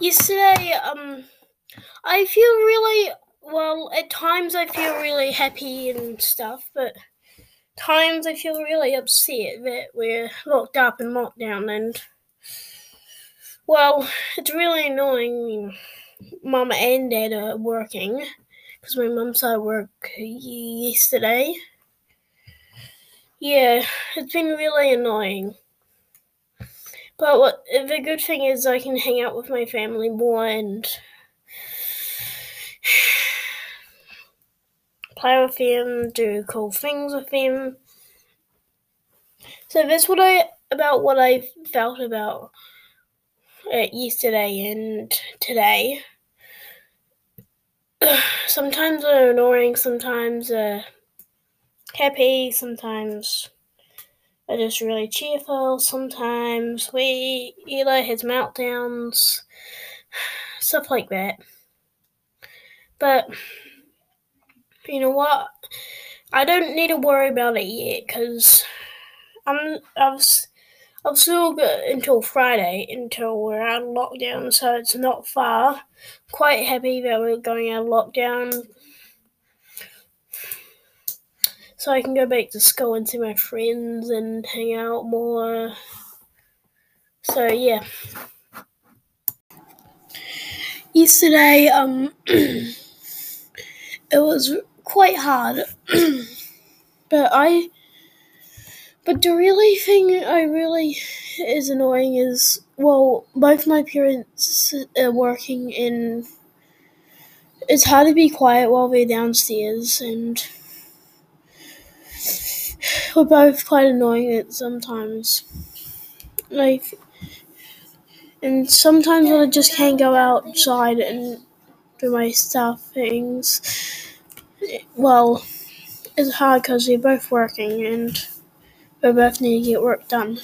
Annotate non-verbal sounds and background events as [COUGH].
really um I feel really well at times I feel really happy and stuff, but times I feel really upset that we're locked up in lockdown and well, it's really annoying when mum and dad are working because my mum started work yesterday. Yeah, it's been really annoying. But what the good thing is I can hang out with my family more and [SIGHS] play with them, do cool things with them. So that's what I about what I felt about it yesterday and today. [SIGHS] Sometimes they're annoying, sometimes uh, happy, sometimes are just really cheerful. Sometimes we Eli has meltdowns, [SIGHS] stuff like that. But you know what? I don't need to worry about it yet because I'm I've I've still got until Friday until we're out of lockdown, so it's not far. Quite happy that we're going out of lockdown so I can go back to school and see my friends and hang out more. So yeah. Yesterday, um, [CLEARS THROAT] it was quite hard, [CLEARS THROAT] but I. But the really thing I really is annoying is well, both my parents are working and it's hard to be quiet while they're downstairs and we're both quite annoying at sometimes. Like, and sometimes I just can't go outside and do my stuff things. Well, it's hard because we're both working and we both need to get work done.